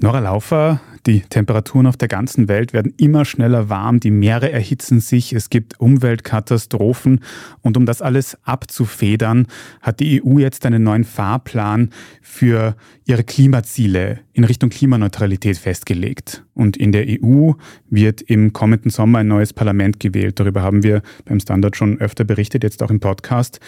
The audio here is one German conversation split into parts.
Nora Laufer, die Temperaturen auf der ganzen Welt werden immer schneller warm, die Meere erhitzen sich, es gibt Umweltkatastrophen und um das alles abzufedern, hat die EU jetzt einen neuen Fahrplan für ihre Klimaziele in Richtung Klimaneutralität festgelegt. Und in der EU wird im kommenden Sommer ein neues Parlament gewählt. Darüber haben wir beim Standard schon öfter berichtet, jetzt auch im Podcast.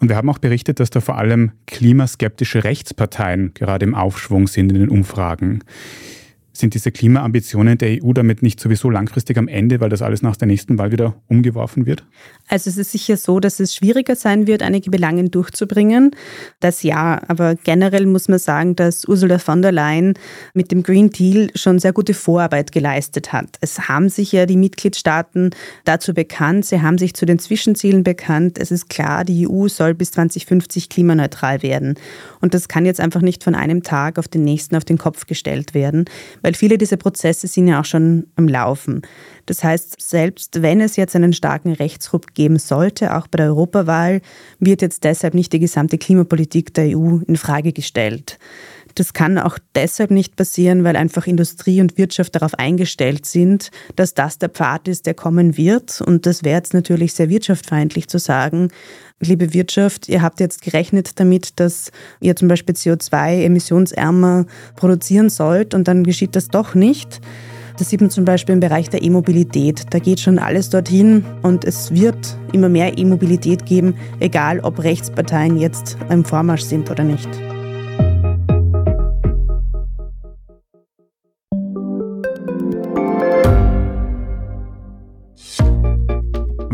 Und wir haben auch berichtet, dass da vor allem klimaskeptische Rechtsparteien gerade im Aufschwung sind in den Umfragen. Sind diese Klimaambitionen der EU damit nicht sowieso langfristig am Ende, weil das alles nach der nächsten Wahl wieder umgeworfen wird? Also es ist sicher so, dass es schwieriger sein wird, einige Belangen durchzubringen. Das ja, aber generell muss man sagen, dass Ursula von der Leyen mit dem Green Deal schon sehr gute Vorarbeit geleistet hat. Es haben sich ja die Mitgliedstaaten dazu bekannt, sie haben sich zu den Zwischenzielen bekannt. Es ist klar, die EU soll bis 2050 klimaneutral werden. Und das kann jetzt einfach nicht von einem Tag auf den nächsten auf den Kopf gestellt werden weil viele dieser Prozesse sind ja auch schon am Laufen. Das heißt, selbst wenn es jetzt einen starken Rechtsruck geben sollte, auch bei der Europawahl, wird jetzt deshalb nicht die gesamte Klimapolitik der EU in Frage gestellt. Das kann auch deshalb nicht passieren, weil einfach Industrie und Wirtschaft darauf eingestellt sind, dass das der Pfad ist, der kommen wird. Und das wäre jetzt natürlich sehr wirtschaftsfeindlich zu sagen, liebe Wirtschaft, ihr habt jetzt gerechnet damit, dass ihr zum Beispiel CO2 emissionsärmer produzieren sollt und dann geschieht das doch nicht. Das sieht man zum Beispiel im Bereich der E-Mobilität. Da geht schon alles dorthin und es wird immer mehr E-Mobilität geben, egal ob Rechtsparteien jetzt im Vormarsch sind oder nicht.